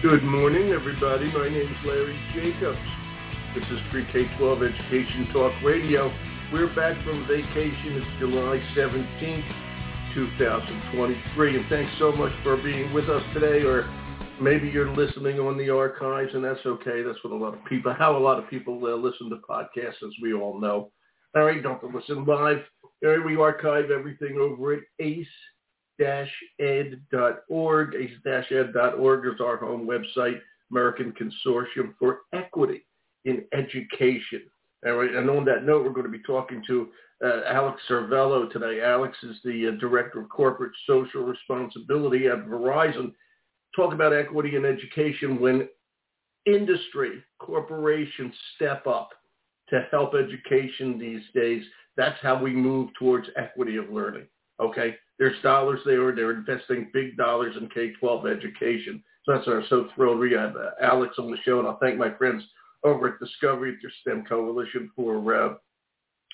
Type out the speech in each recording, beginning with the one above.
Good morning, everybody. My name is Larry Jacobs. This is Pre-K-12 Education Talk Radio. We're back from vacation. It's July 17th, 2023. And thanks so much for being with us today. Or maybe you're listening on the archives, and that's okay. That's what a lot of people, how a lot of people uh, listen to podcasts, as we all know. All right, don't listen live. We archive everything over at ACE ed.org. ACE-ed.org is our home website, American Consortium for Equity in Education. And on that note, we're going to be talking to uh, Alex Servello today. Alex is the uh, Director of Corporate Social Responsibility at Verizon. Talk about equity in education when industry, corporations step up to help education these days. That's how we move towards equity of learning. Okay, there's dollars there. They're investing big dollars in K-12 education. So that's why I'm so thrilled we have uh, Alex on the show, and I'll thank my friends over at Discovery your STEM Coalition for uh,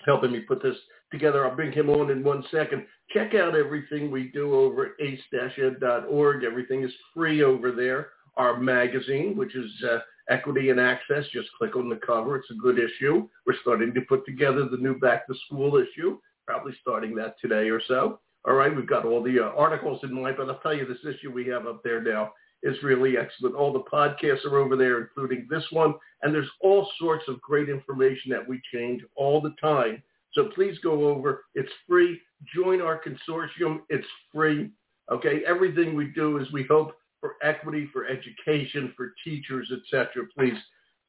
helping me put this together. I'll bring him on in one second. Check out everything we do over at ace-ed.org. Everything is free over there. Our magazine, which is uh, Equity and Access, just click on the cover. It's a good issue. We're starting to put together the new Back to School issue probably starting that today or so. All right, we've got all the uh, articles in mind, but I'll tell you this issue we have up there now is really excellent. All the podcasts are over there, including this one, and there's all sorts of great information that we change all the time. So please go over. It's free. Join our consortium. It's free. Okay, everything we do is we hope for equity, for education, for teachers, etc. Please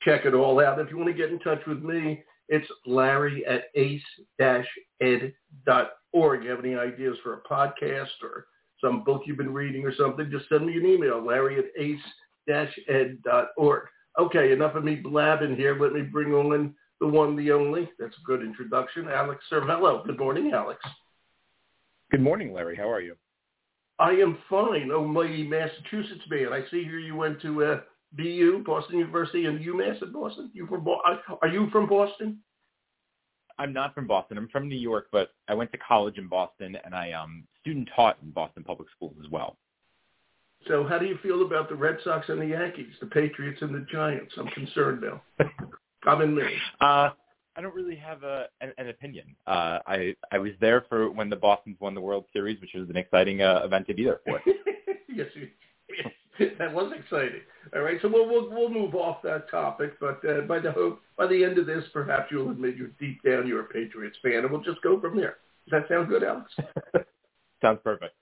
check it all out. If you want to get in touch with me, it's Larry at ace-ed.org. You have any ideas for a podcast or some book you've been reading or something, just send me an email, Larry at ace-ed.org. Okay, enough of me blabbing here. Let me bring on the one, the only. That's a good introduction. Alex Servello. Good morning, Alex. Good morning, Larry. How are you? I am fine. Oh, my Massachusetts man. I see here you went to uh, BU, Boston University, and UMass in Boston. You from Are you from Boston? I'm not from Boston. I'm from New York, but I went to college in Boston, and I um student taught in Boston public schools as well. So, how do you feel about the Red Sox and the Yankees, the Patriots and the Giants? I'm concerned now. I'm in me. Uh, I don't really have a an, an opinion. Uh, I I was there for when the Boston's won the World Series, which was an exciting uh, event to be there for. yes, that was exciting. All right, so we'll we'll, we'll move off that topic, but uh, by the hope by the end of this, perhaps you'll admit you're deep down you're a Patriots fan, and we'll just go from there. Does that sound good, Alex? Sounds perfect.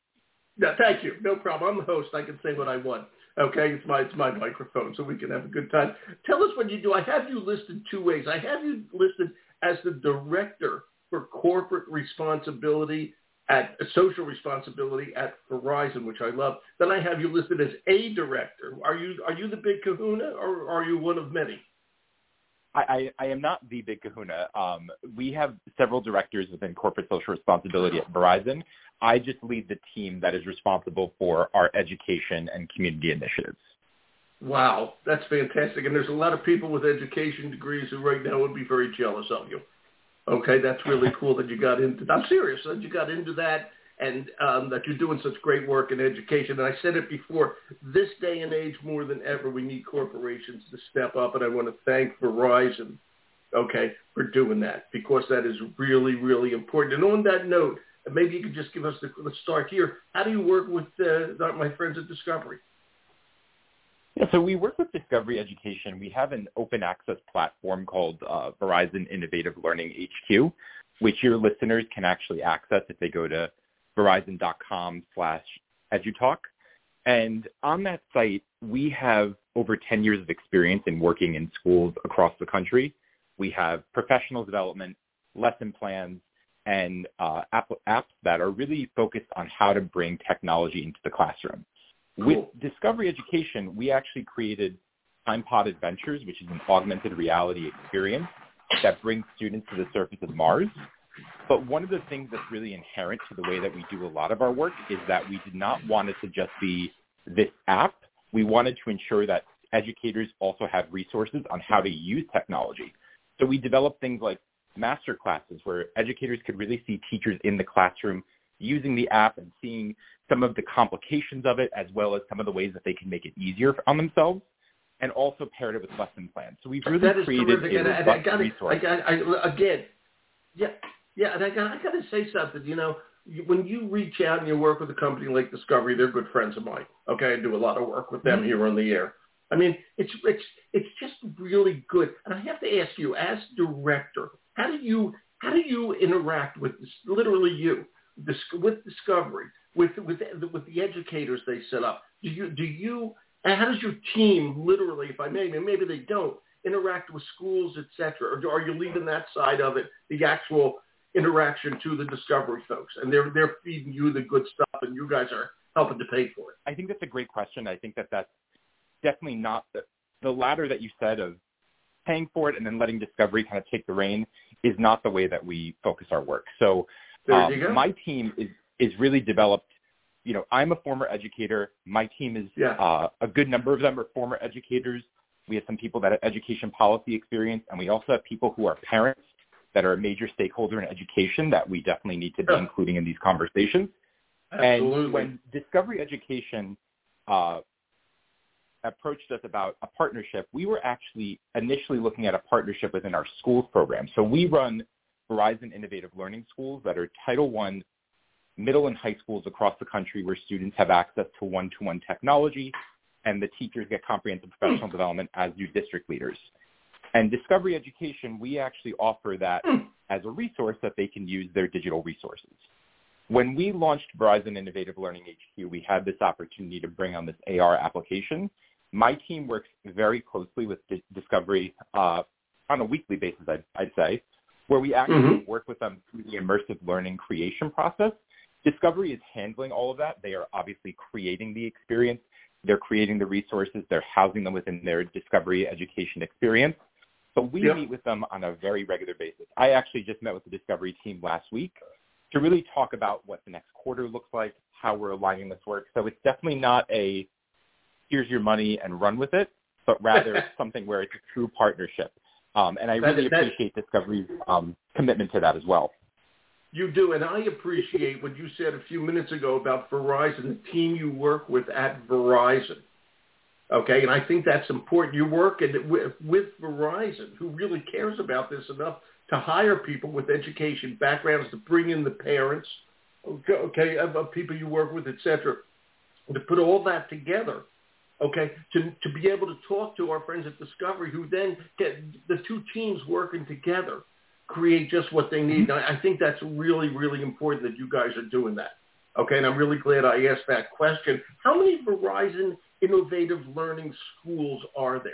Yeah, thank you. No problem. I'm the host. I can say what I want. Okay, it's my it's my microphone, so we can have a good time. Tell us what you do. I have you listed two ways. I have you listed as the director for corporate responsibility at social responsibility at Verizon, which I love. Then I have you listed as a director. Are you are you the big kahuna or are you one of many? I, I, I am not the big kahuna. Um, we have several directors within corporate social responsibility at Verizon. I just lead the team that is responsible for our education and community initiatives. Wow, that's fantastic. And there's a lot of people with education degrees who right now would be very jealous of you. Okay, that's really cool that you got into. That. I'm serious that you got into that and um, that you're doing such great work in education. And I said it before, this day and age more than ever, we need corporations to step up. And I want to thank Verizon, okay, for doing that because that is really, really important. And on that note, maybe you could just give us the, start here. How do you work with uh, my friends at Discovery? Yeah, so we work with Discovery Education. We have an open access platform called uh, Verizon Innovative Learning HQ, which your listeners can actually access if they go to verizon.com slash edutalk. And on that site, we have over 10 years of experience in working in schools across the country. We have professional development, lesson plans, and uh, app- apps that are really focused on how to bring technology into the classroom. Cool. With Discovery Education, we actually created TimePod Adventures, which is an augmented reality experience that brings students to the surface of Mars. But one of the things that's really inherent to the way that we do a lot of our work is that we did not want it to just be this app. We wanted to ensure that educators also have resources on how to use technology. So we developed things like master classes where educators could really see teachers in the classroom using the app and seeing some of the complications of it as well as some of the ways that they can make it easier on themselves and also paired it with lesson plans. So we've really that created terrific. a and I, gotta, resource. I got, I, again, yeah, yeah, and I got, I got to say something. You know, when you reach out and you work with a company like Discovery, they're good friends of mine. Okay, I do a lot of work with them Mm-hmm. here on the air. I mean, it's it's it's just really good. And I have to ask you, as director, how do you how do you interact with this, literally you with Discovery, with with with the educators they set up? Do you do you how does your team literally, if I may, maybe they don't interact with schools, et cetera, or are you leaving that side of it, the actual interaction to the Discovery folks, and they're they're feeding you the good stuff, and you guys are helping to pay for it? I think that's a great question. I think that that's definitely not the, the latter that you said of paying for it and then letting Discovery kind of take the reign is not the way that we focus our work. So There um, you go. my team is, is really developed. You know, I'm a former educator. My team is Yeah. uh, a good number of them are former educators. We have some people that have education policy experience, and we also have people who are parents that are a major stakeholder in education that we definitely need to be Yeah. including in these conversations. Absolutely. And when Discovery Education uh, approached us about a partnership, we were actually initially looking at a partnership within our schools program. So we run Verizon Innovative Learning Schools that are Title I middle and high schools across the country where students have access to one-to-one technology and the teachers get comprehensive professional development as do district leaders. And Discovery Education, we actually offer that as a resource that they can use their digital resources. When we launched Verizon Innovative Learning HQ, we had this opportunity to bring on this AR application. My team works very closely with Di- Discovery uh, on a weekly basis, I'd, I'd say, where we actually Mhm. work with them through the immersive learning creation process. Discovery is handling all of that. They are obviously creating the experience. They're creating the resources. They're housing them within their Discovery education experience. So we Yep. meet with them on a very regular basis. I actually just met with the Discovery team last week to really talk about what the next quarter looks like, how we're aligning this work. So it's definitely not a here's your money and run with it, but rather something where it's a true partnership. Um, and I That really appreciate Discovery's um, commitment to that as well. You do, and I appreciate what you said a few minutes ago about Verizon, the team you work with at Verizon. Okay, and I think that's important. You work with, with Verizon, who really cares about this enough to hire people with education backgrounds to bring in the parents, okay, okay of, of people you work with, et cetera, to put all that together. Okay, to to be able to talk to our friends at Discovery, who then get the two teams working together create just what they need. And I I think that's really, really important that you guys are doing that. Okay, and I'm really glad I asked that question. How many Verizon Innovative Learning Schools are there?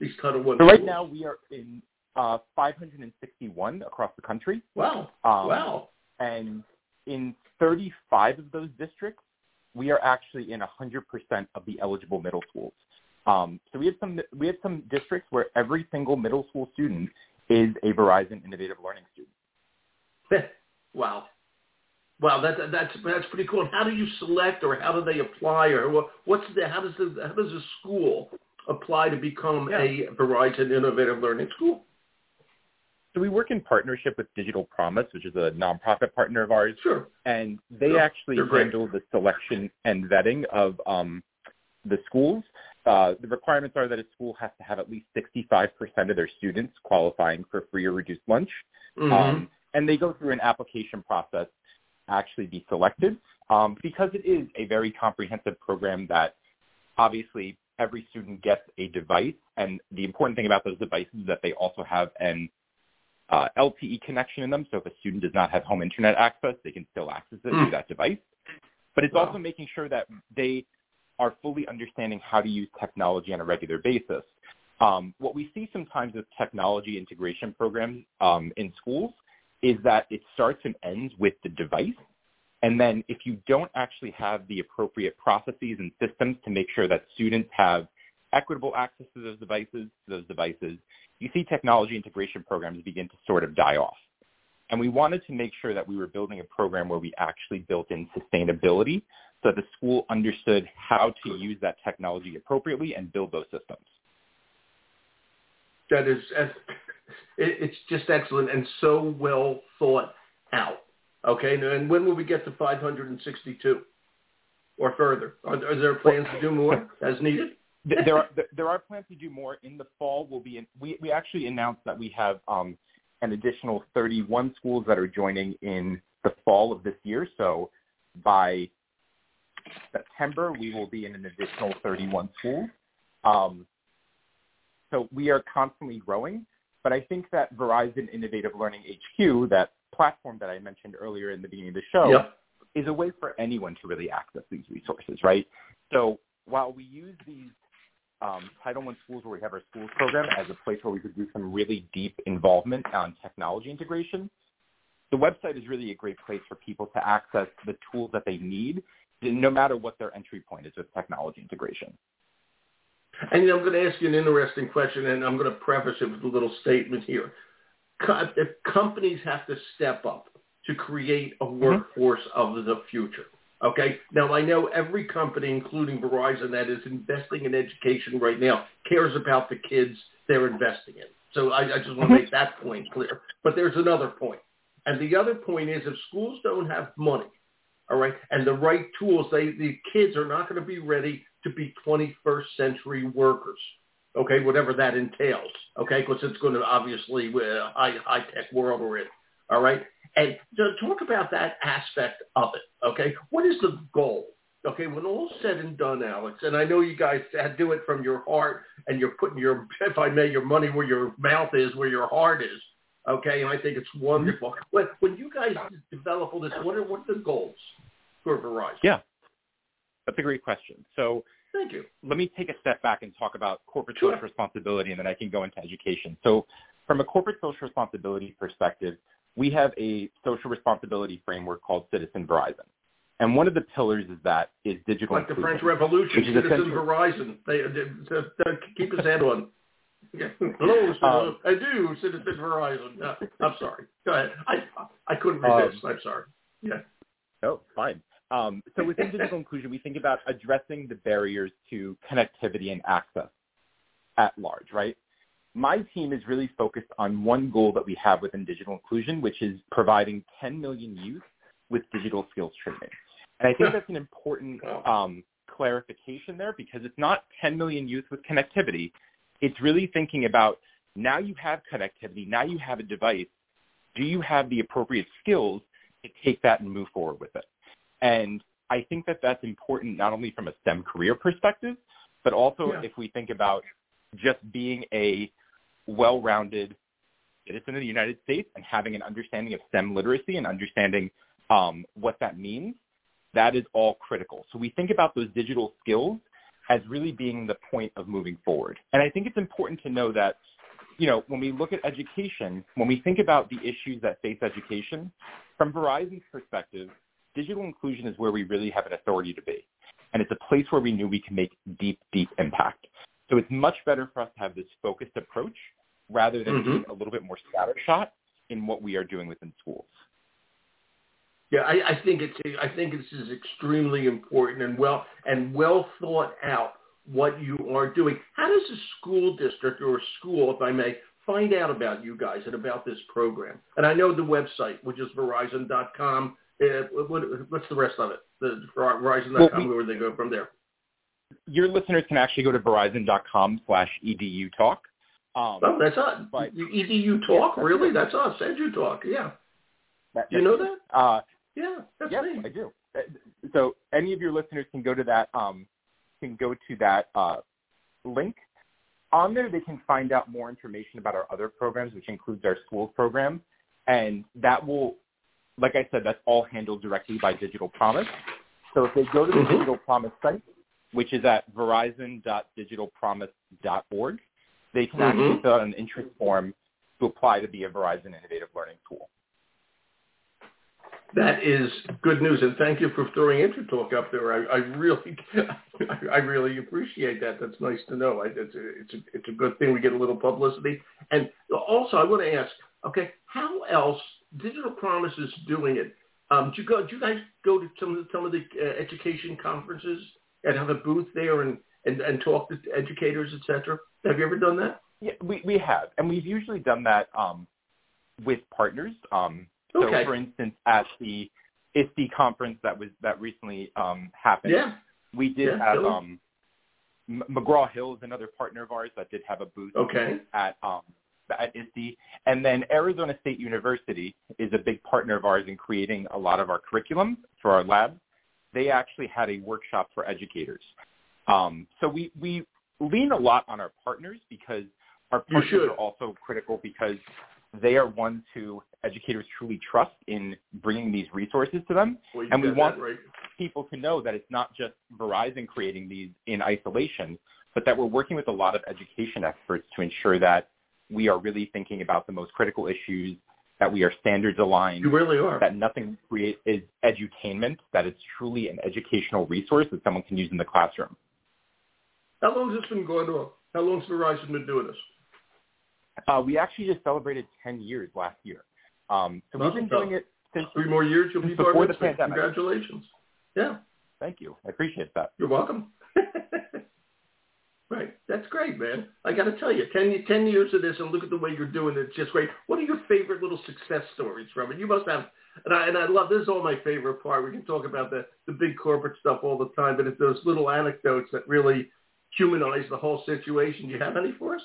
These Title One So right schools. now we are in uh, 561 across the country. Wow, Um, wow. And in 35 of those districts, we are actually in 100% of the eligible middle schools. Um, so we have some we have some districts where every single middle school student is a Verizon Innovative Learning student. wow. Wow, that, that's that's pretty cool. And how do you select, or how do they apply, or what's the how does the how does a school apply to become a Verizon Innovative Learning School? So we work in partnership with Digital Promise, which is a nonprofit partner of ours, Sure. and they Sure. actually They're great. handle the selection and vetting of um, the schools. Uh, the requirements are that a school has to have at least 65% of their students qualifying for free or reduced lunch. Mhm. Um, and they go through an application process to actually be selected um, because it is a very comprehensive program that obviously every student gets a device. And the important thing about those devices is that they also have an uh, LTE connection in them. So if a student does not have home internet access, they can still access it Mm. through that device. But it's Wow. also making sure that they are fully understanding how to use technology on a regular basis. Um, what we see sometimes with technology integration programs um, in schools is that it starts and ends with the device. And then if you don't actually have the appropriate processes and systems to make sure that students have equitable access to those devices, to those devices, you see technology integration programs begin to sort of die off. And we wanted to make sure that we were building a program where we actually built in sustainability so that the school understood how to use that technology appropriately and build those systems. that is it's just excellent and so well thought out. Okay, and when will we get to 562 or further? Are, are there plans to do more as needed? There are there are plans to do more in the fall. We'll be in, we we actually announced that we have um, an additional 31 schools that are joining in the fall of this year. So by September, we will be in an additional 31 schools. Um, so we are constantly growing. But I think that Verizon Innovative Learning HQ, that platform that I mentioned earlier in the beginning of the show, yep. is a way for anyone to really access these resources, right? So while we use these um, Title I schools where we have our schools program as a place where we could do some really deep involvement on technology integration, the website is really a great place for people to access the tools that they need, no matter what their entry point is with technology integration. And you know, I'm going to ask you an interesting question, and I'm going to preface it with a little statement here. If companies have to step up to create a mm-hmm. workforce mm-hmm. of the future. Okay. Now I know every company, including Verizon, that is investing in education right now, cares about the kids they're investing in. So I, I just want to make that point clear. But there's another point, and the other point is if schools don't have money, all right, and the right tools, they the kids are not going to be ready to be 21st century workers. Okay, whatever that entails. Okay, because it's going to obviously uh, high high tech world we're in. All right, and to talk about that aspect of it, okay? What is the goal? Okay, when all's said and done, Alex, and I know you guys do it from your heart and you're putting your, if I may, your money where your mouth is, where your heart is. Okay, and I think it's wonderful. Mm-hmm. When, when you guys develop all this, what are, what are the goals for Verizon? Yeah, that's a great question. So Thank you. Let me take a step back and talk about corporate sure. social responsibility, and then I can go into education. So from a corporate social responsibility perspective, we have a social responsibility framework called Citizen Verizon. And one of the pillars is that is digital like the French Revolution, Citizen Verizon. They, they, they, keep his hand on. Hello, um, I do, Citizen Verizon. Uh, I'm sorry. Go ahead. I I couldn't resist. Um, I'm sorry. Yeah. No, fine. Um, so within digital inclusion, we think about addressing the barriers to connectivity and access at large, right? My team is really focused on one goal that we have within digital inclusion, which is providing 10 million youth with digital skills training. And I think that's an important um, clarification there because it's not 10 million youth with connectivity. It's really thinking about now you have connectivity, now you have a device. Do you have the appropriate skills to take that and move forward with it? And I think that that's important not only from a STEM career perspective, but also yeah. if we think about just being a well-rounded citizen of the United States and having an understanding of STEM literacy and understanding um, what that means, that is all critical. So we think about those digital skills as really being the point of moving forward. And I think it's important to know that, you know, when we look at education, when we think about the issues that face education, from Verizon's perspective, digital inclusion is where we really have an authority to be. And it's a place where we knew we can make deep, deep impact. So it's much better for us to have this focused approach rather than mm-hmm. being a little bit more scattershot in what we are doing within schools. Yeah, I, I think it's I think this is extremely important and well and well thought out what you are doing. How does a school district or a school, if I may, find out about you guys and about this program? And I know the website, which is Verizon.com. Uh, what, what's the rest of it? The Verizon.com, well, we, where they go from there your listeners can actually go to verizon.com slash edu talk. Um, oh, that's us. But, edu talk, yeah, really? That's us. Edu talk, yeah. That, you know that? Uh, yeah, that's yes, me. I do. Uh, so any of your listeners can go to that um, can go to that uh, link. On there, they can find out more information about our other programs, which includes our schools program, and that will, like I said, that's all handled directly by Digital Promise. So if they go to the mm-hmm. Digital Promise site, which is at verizon.digitalpromise.org. They can mm-hmm. actually fill out an interest form to apply to be a Verizon Innovative Learning Tool. That is good news, and thank you for throwing EduTalk up there. I, I really, I really appreciate that. That's nice to know. It's a, it's a, it's a good thing we get a little publicity. And also, I want to ask, okay, how else Digital Promise is doing it? Um, do you go? Do you guys go to some of the, some of the uh, education conferences and have a booth there and, and, and talk to educators, et cetera? Have you ever done that? Yeah, we, we have. And we've usually done that um, with partners. Um, Okay. So, for instance, at the ISTE conference that was that recently um, happened, Yeah. we did Yeah, have um, McGraw Hill is another partner of ours that did have a booth Okay. at um, at ISTE, and then Arizona State University is a big partner of ours in creating a lot of our curriculum for our labs. They actually had a workshop for educators. Um, so we we lean a lot on our partners because our partners are also critical because they are ones who educators truly trust in bringing these resources to them Well, And we want- right. people to know that it's not just Verizon creating these in isolation, but that we're working with a lot of education experts to ensure that we are really thinking about the most critical issues, that we are standards aligned, You really are. that nothing we create is edutainment, that it's truly an educational resource that someone can use in the classroom. How long has this been going on? How long long's Verizon been doing this? Uh, we actually just celebrated 10 years last year. Um, so we've been doing it since, Three more years, you'll be Before bar the pandemic. Congratulations. Yeah, thank you. I appreciate that. you're welcome. right, that's great, man. I got to tell you, 10, 10 years of this, and look at the way you're doing it. It's just great. What are your favorite little success stories from it? You must have, and I, and I love, this is all my favorite part. We can talk about the, the big corporate stuff all the time, but it's those little anecdotes that really humanize the whole situation. Do you have any for us?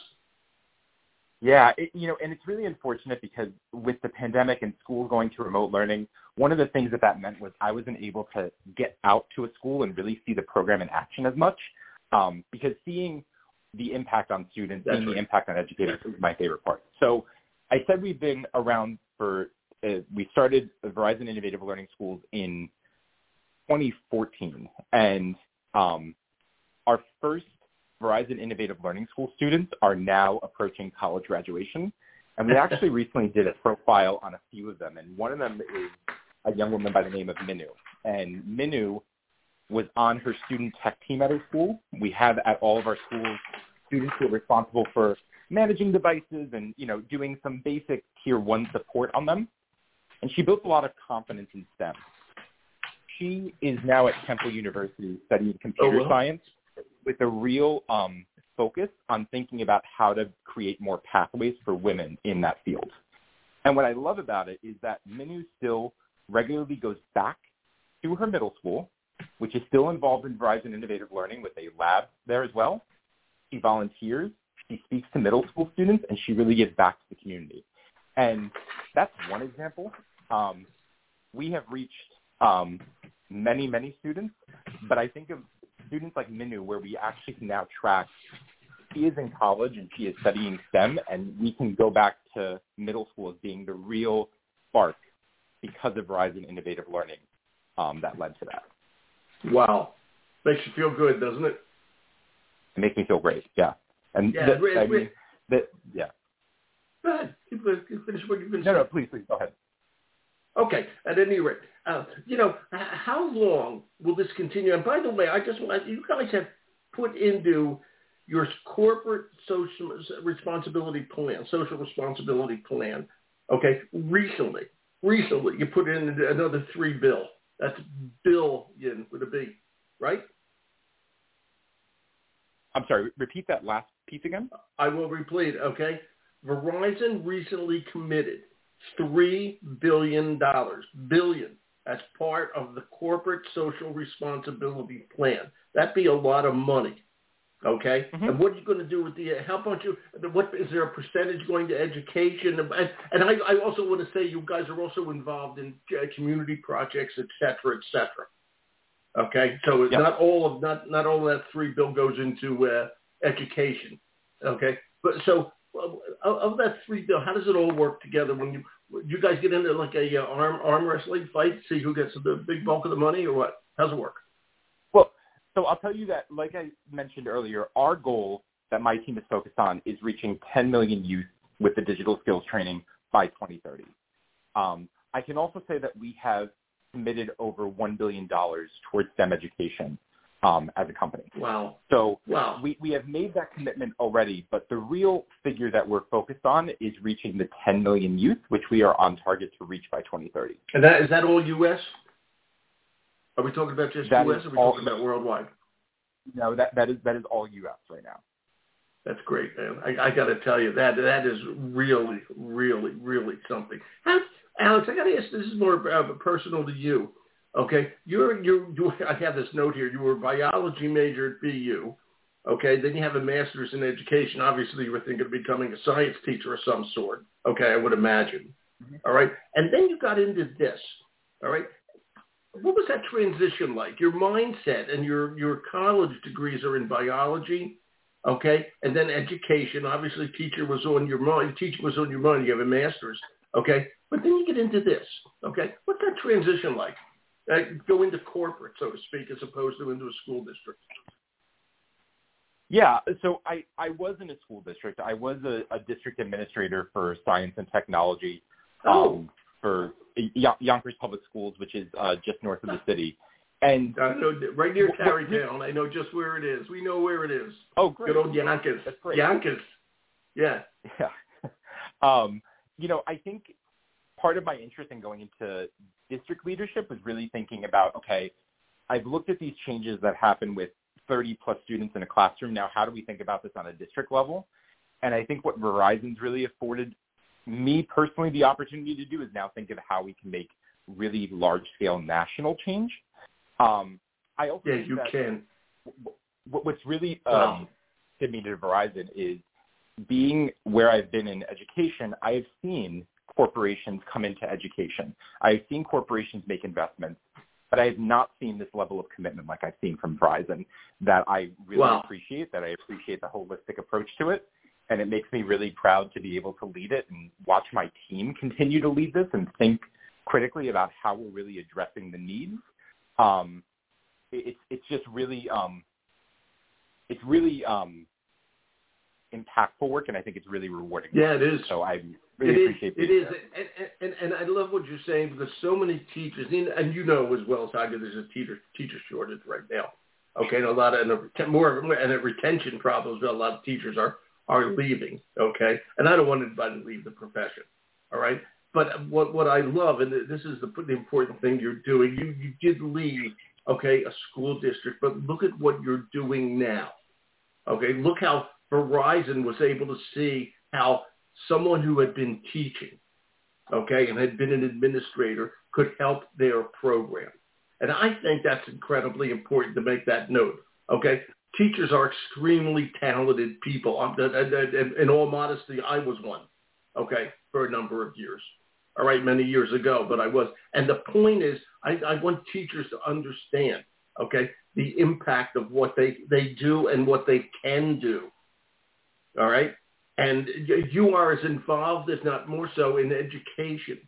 Yeah, it, you know, and it's really unfortunate because with the pandemic and school going to remote learning, one of the things that that meant was I wasn't able to get out to a school and really see the program in action as much um, because seeing the impact on students, That's seeing right. the impact on educators is my favorite part. So I said we've been around for, uh, we started Verizon Innovative Learning Schools in 2014, and um, our first Verizon Innovative Learning School students are now approaching college graduation. And we actually recently did a profile on a few of them. And one of them is a young woman by the name of Minu. And Minu was on her student tech team at her school. We have at all of our schools students who are responsible for managing devices and, you know, doing some basic tier one support on them. And she built a lot of confidence in STEM. She is now at Temple University studying computer Oh, well. science with a real um, focus on thinking about how to create more pathways for women in that field. And what I love about it is that Minu still regularly goes back to her middle school, which is still involved in Verizon Innovative Learning with a lab there as well. She volunteers, she speaks to middle school students, and she really gives back to the community. And that's one example. Um, we have reached um, many, many students, but I think of students like Minu where we actually can now track she is in college and she is studying STEM and we can go back to middle school as being the real spark because of Verizon Innovative Learning um, that led to that. Wow. Makes you feel good, doesn't it? It makes me feel great. Yeah. And Yeah, re- I mean, that, yeah. Go ahead. Keep, keep finish what you've been No, no, please, please, go ahead. Okay. At any rate, uh, you know, how long will this continue? And by the way, I just want you guys have put into your corporate social responsibility plan, social responsibility plan. Okay, recently, recently you put in another three bill. That's billion with a B, right? I'm sorry, repeat that last piece again? I will repeat. Okay, Verizon recently committed three billion dollars, billion, as part of the corporate social responsibility plan. That'd be a lot of money. Okay, Mhm. and what are you going to do with the? How about you? What is there a percentage going to education? And, and I, I also want to say you guys are also involved in uh, community projects, et cetera, et cetera. Okay, so it's Yep. not all of not not all of that three bill goes into uh, education. Okay, but so of, that three bill, how does it all work together? When you you guys get into like a uh, arm arm wrestling fight, see who gets the big bulk of the money, or what? How's it work? Well, so I'll tell you that, like I mentioned earlier, our goal that my team is focused on is reaching 10 million youth with the digital skills training by 2030. Um, I can also say that we have committed over $1 billion towards STEM education um, as a company. Wow, So wow. we, we have made that commitment already, but the real figure that we're focused on is reaching the 10 million youth, which we are on target to reach by 2030. And that is that all U.S. Are we talking about just That U.S. or are we all- talking about worldwide? No, that, that is that is all U.S. right now. That's great, man. I, I got to tell you that that is really, really, really something. How, Alex, I got to ask. This is more uh, personal to you. Okay, you're you're you, I have this note here. You were a biology major at BU. Okay, then you have a master's in education. Obviously, you were thinking of becoming a science teacher of some sort. Okay, I would imagine. Mm-hmm. All right, and then you got into this. All right, what was that transition like? Your mindset and your your college degrees are in biology, okay, and then education. Obviously, teacher was on your mind. Teaching was on your mind. You have a master's, okay, but then you get into this, okay. What's that transition like? Uh, go into corporate, so to speak, as opposed to into a school district. Yeah, so I, I was in a school district. I was a, a district administrator for science and technology oh. um, for Yonkers Public Schools, which is uh, just north of the city. And I know right near Tarrytown. I know just where it is. We know where it is. Oh, great. Good old Yonkers. That's great. Yonkers. Yeah. Yeah. um, you know, I think part of my interest in going into district leadership was really thinking about, okay, I've looked at these changes that happen with 30 plus students in a classroom. Now, how do we think about this on a district level? And I think what Verizon's really afforded me personally the opportunity to do is now think of how we can make really large scale national change. Um, I also yeah, you can. What's really um, wow. me to Verizon is being where I've been in education. I have seen corporations come into education. I've seen corporations make investments, but I have not seen this level of commitment like I've seen from Verizon that I really wow. appreciate, that I appreciate the holistic approach to it. And it makes me really proud to be able to lead it and watch my team continue to lead this and think critically about how we're really addressing the needs. Um, it's it's just really um, it's really um, impactful work, and I think it's really rewarding. Yeah, it is. So I really it appreciate is, it is, and, and, and I love what you're saying because so many teachers, and you know as well as I do, there's a teacher teacher shortage right now. Okay, and a lot of and a, more and a retention problems. But a lot of teachers are are leaving. Okay, and I don't want anybody to leave the profession. All right, but what what I love, and this is the, the important thing you're doing, you you did leave. Okay, a school district, but look at what you're doing now. Okay, look how Verizon was able to see how someone who had been teaching, okay, and had been an administrator could help their program. And I think that's incredibly important to make that note. Okay, teachers are extremely talented people. In all modesty, I was one. Okay, for a number of years. All right, many years ago, but I was. And the point is, I, I want teachers to understand. Okay, the impact of what they they do and what they can do. All right, and you are as involved, if not more so, in education,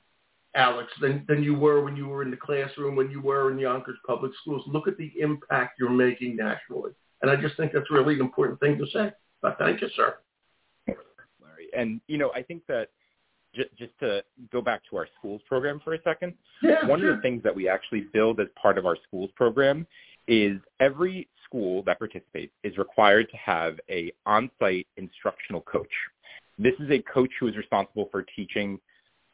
Alex, than, than you were when you were in the classroom, when you were in Yonkers Public Schools. Look at the impact you're making nationally. And I just think that's really an important thing to say. But thank you, sir. Larry. And, you know, I think that just, just to go back to our schools program for a second, yeah, one sure. of the things that we actually build as part of our schools program is every school that participates is required to have a on-site instructional coach. This is a coach who is responsible for teaching,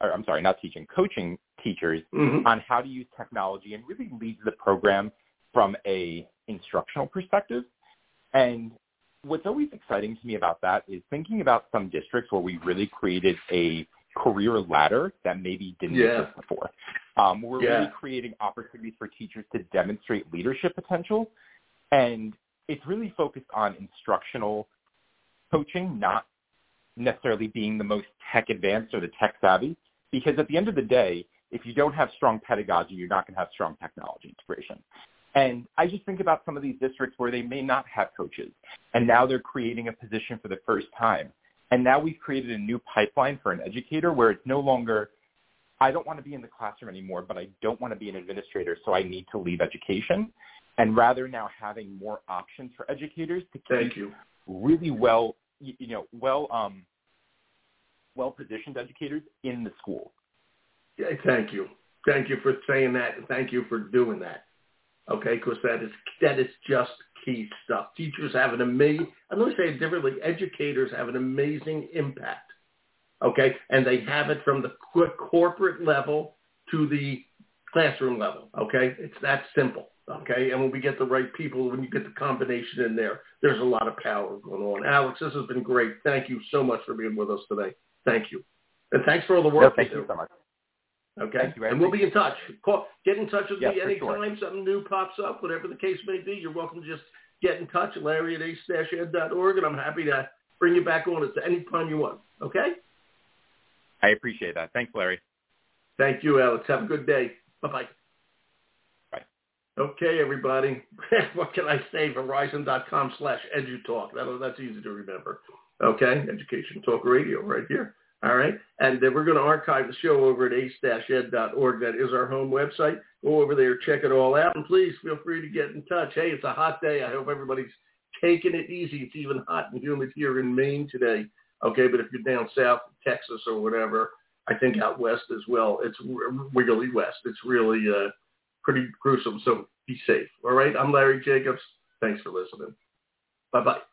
or I'm sorry, not teaching, coaching teachers mm-hmm. on how to use technology and really leads the program from a instructional perspective. And what's always exciting to me about that is thinking about some districts where we really created a career ladder that maybe didn't yeah. exist before. Um, we're yeah. really creating opportunities for teachers to demonstrate leadership potential, and it's really focused on instructional coaching, not necessarily being the most tech advanced or the tech savvy. Because at the end of the day, if you don't have strong pedagogy, you're not going to have strong technology integration. And I just think about some of these districts where they may not have coaches, and now they're creating a position for the first time. And now we've created a new pipeline for an educator where it's no longer, I don't want to be in the classroom anymore, but I don't want to be an administrator, so I need to leave education. And rather now having more options for educators to keep Thank you. really well, you know, well, um, well-positioned educators in the school. Yeah, thank you. Thank you for saying that, and thank you for doing that. Okay, because that is that is just key stuff. Teachers have an amazing, I'm going to say it differently, educators have an amazing impact. Okay, and they have it from the corporate level to the classroom level. Okay, it's that simple. Okay, and when we get the right people, when you get the combination in there, there's a lot of power going on. Alex, this has been great. Thank you so much for being with us today. Thank you, and thanks for all the work. No, thank you, so much. Okay, and we'll be in touch. Call, get in touch with yeah, me anytime sure. something new pops up, whatever the case may be. You're welcome to just get in touch, Larry at ace-ed.org, and I'm happy to bring you back on at any time you want. Okay? I appreciate that. Thanks, Larry. Thank you, Alex. Have a good day. Bye-bye. Bye. Okay, everybody. what can I say? Verizon.com slash EduTalk. That, that's easy to remember. Okay? Education Talk Radio right here. All right. And then we're going to archive the show over at ace-ed.org. That is our home website. Go over there, check it all out. And please feel free to get in touch. Hey, it's a hot day. I hope everybody's taking it easy. It's even hot and humid here in Maine today. Okay. But if you're down south, Texas or whatever, I think out west as well, it's really west. It's really uh, pretty gruesome. So be safe. All right. I'm Larry Jacobs. Thanks for listening. Bye-bye.